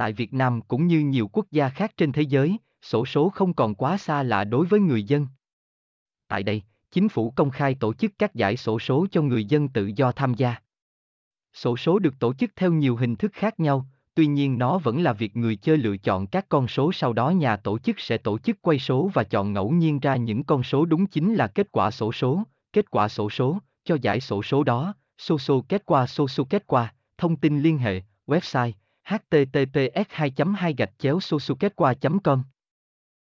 Tại Việt Nam cũng như nhiều quốc gia khác trên thế giới, sổ số không còn quá xa lạ đối với người dân. Tại đây, chính phủ công khai tổ chức các giải sổ số cho người dân tự do tham gia. Sổ số được tổ chức theo nhiều hình thức khác nhau, tuy nhiên nó vẫn là việc người chơi lựa chọn các con số sau đó nhà tổ chức sẽ tổ chức quay số và chọn ngẫu nhiên ra những con số đúng chính là kết quả sổ số, kết quả sổ số, cho giải sổ số đó, số số kết quả số số kết quả, thông tin liên hệ, website, https 2 2 gạch chéo số com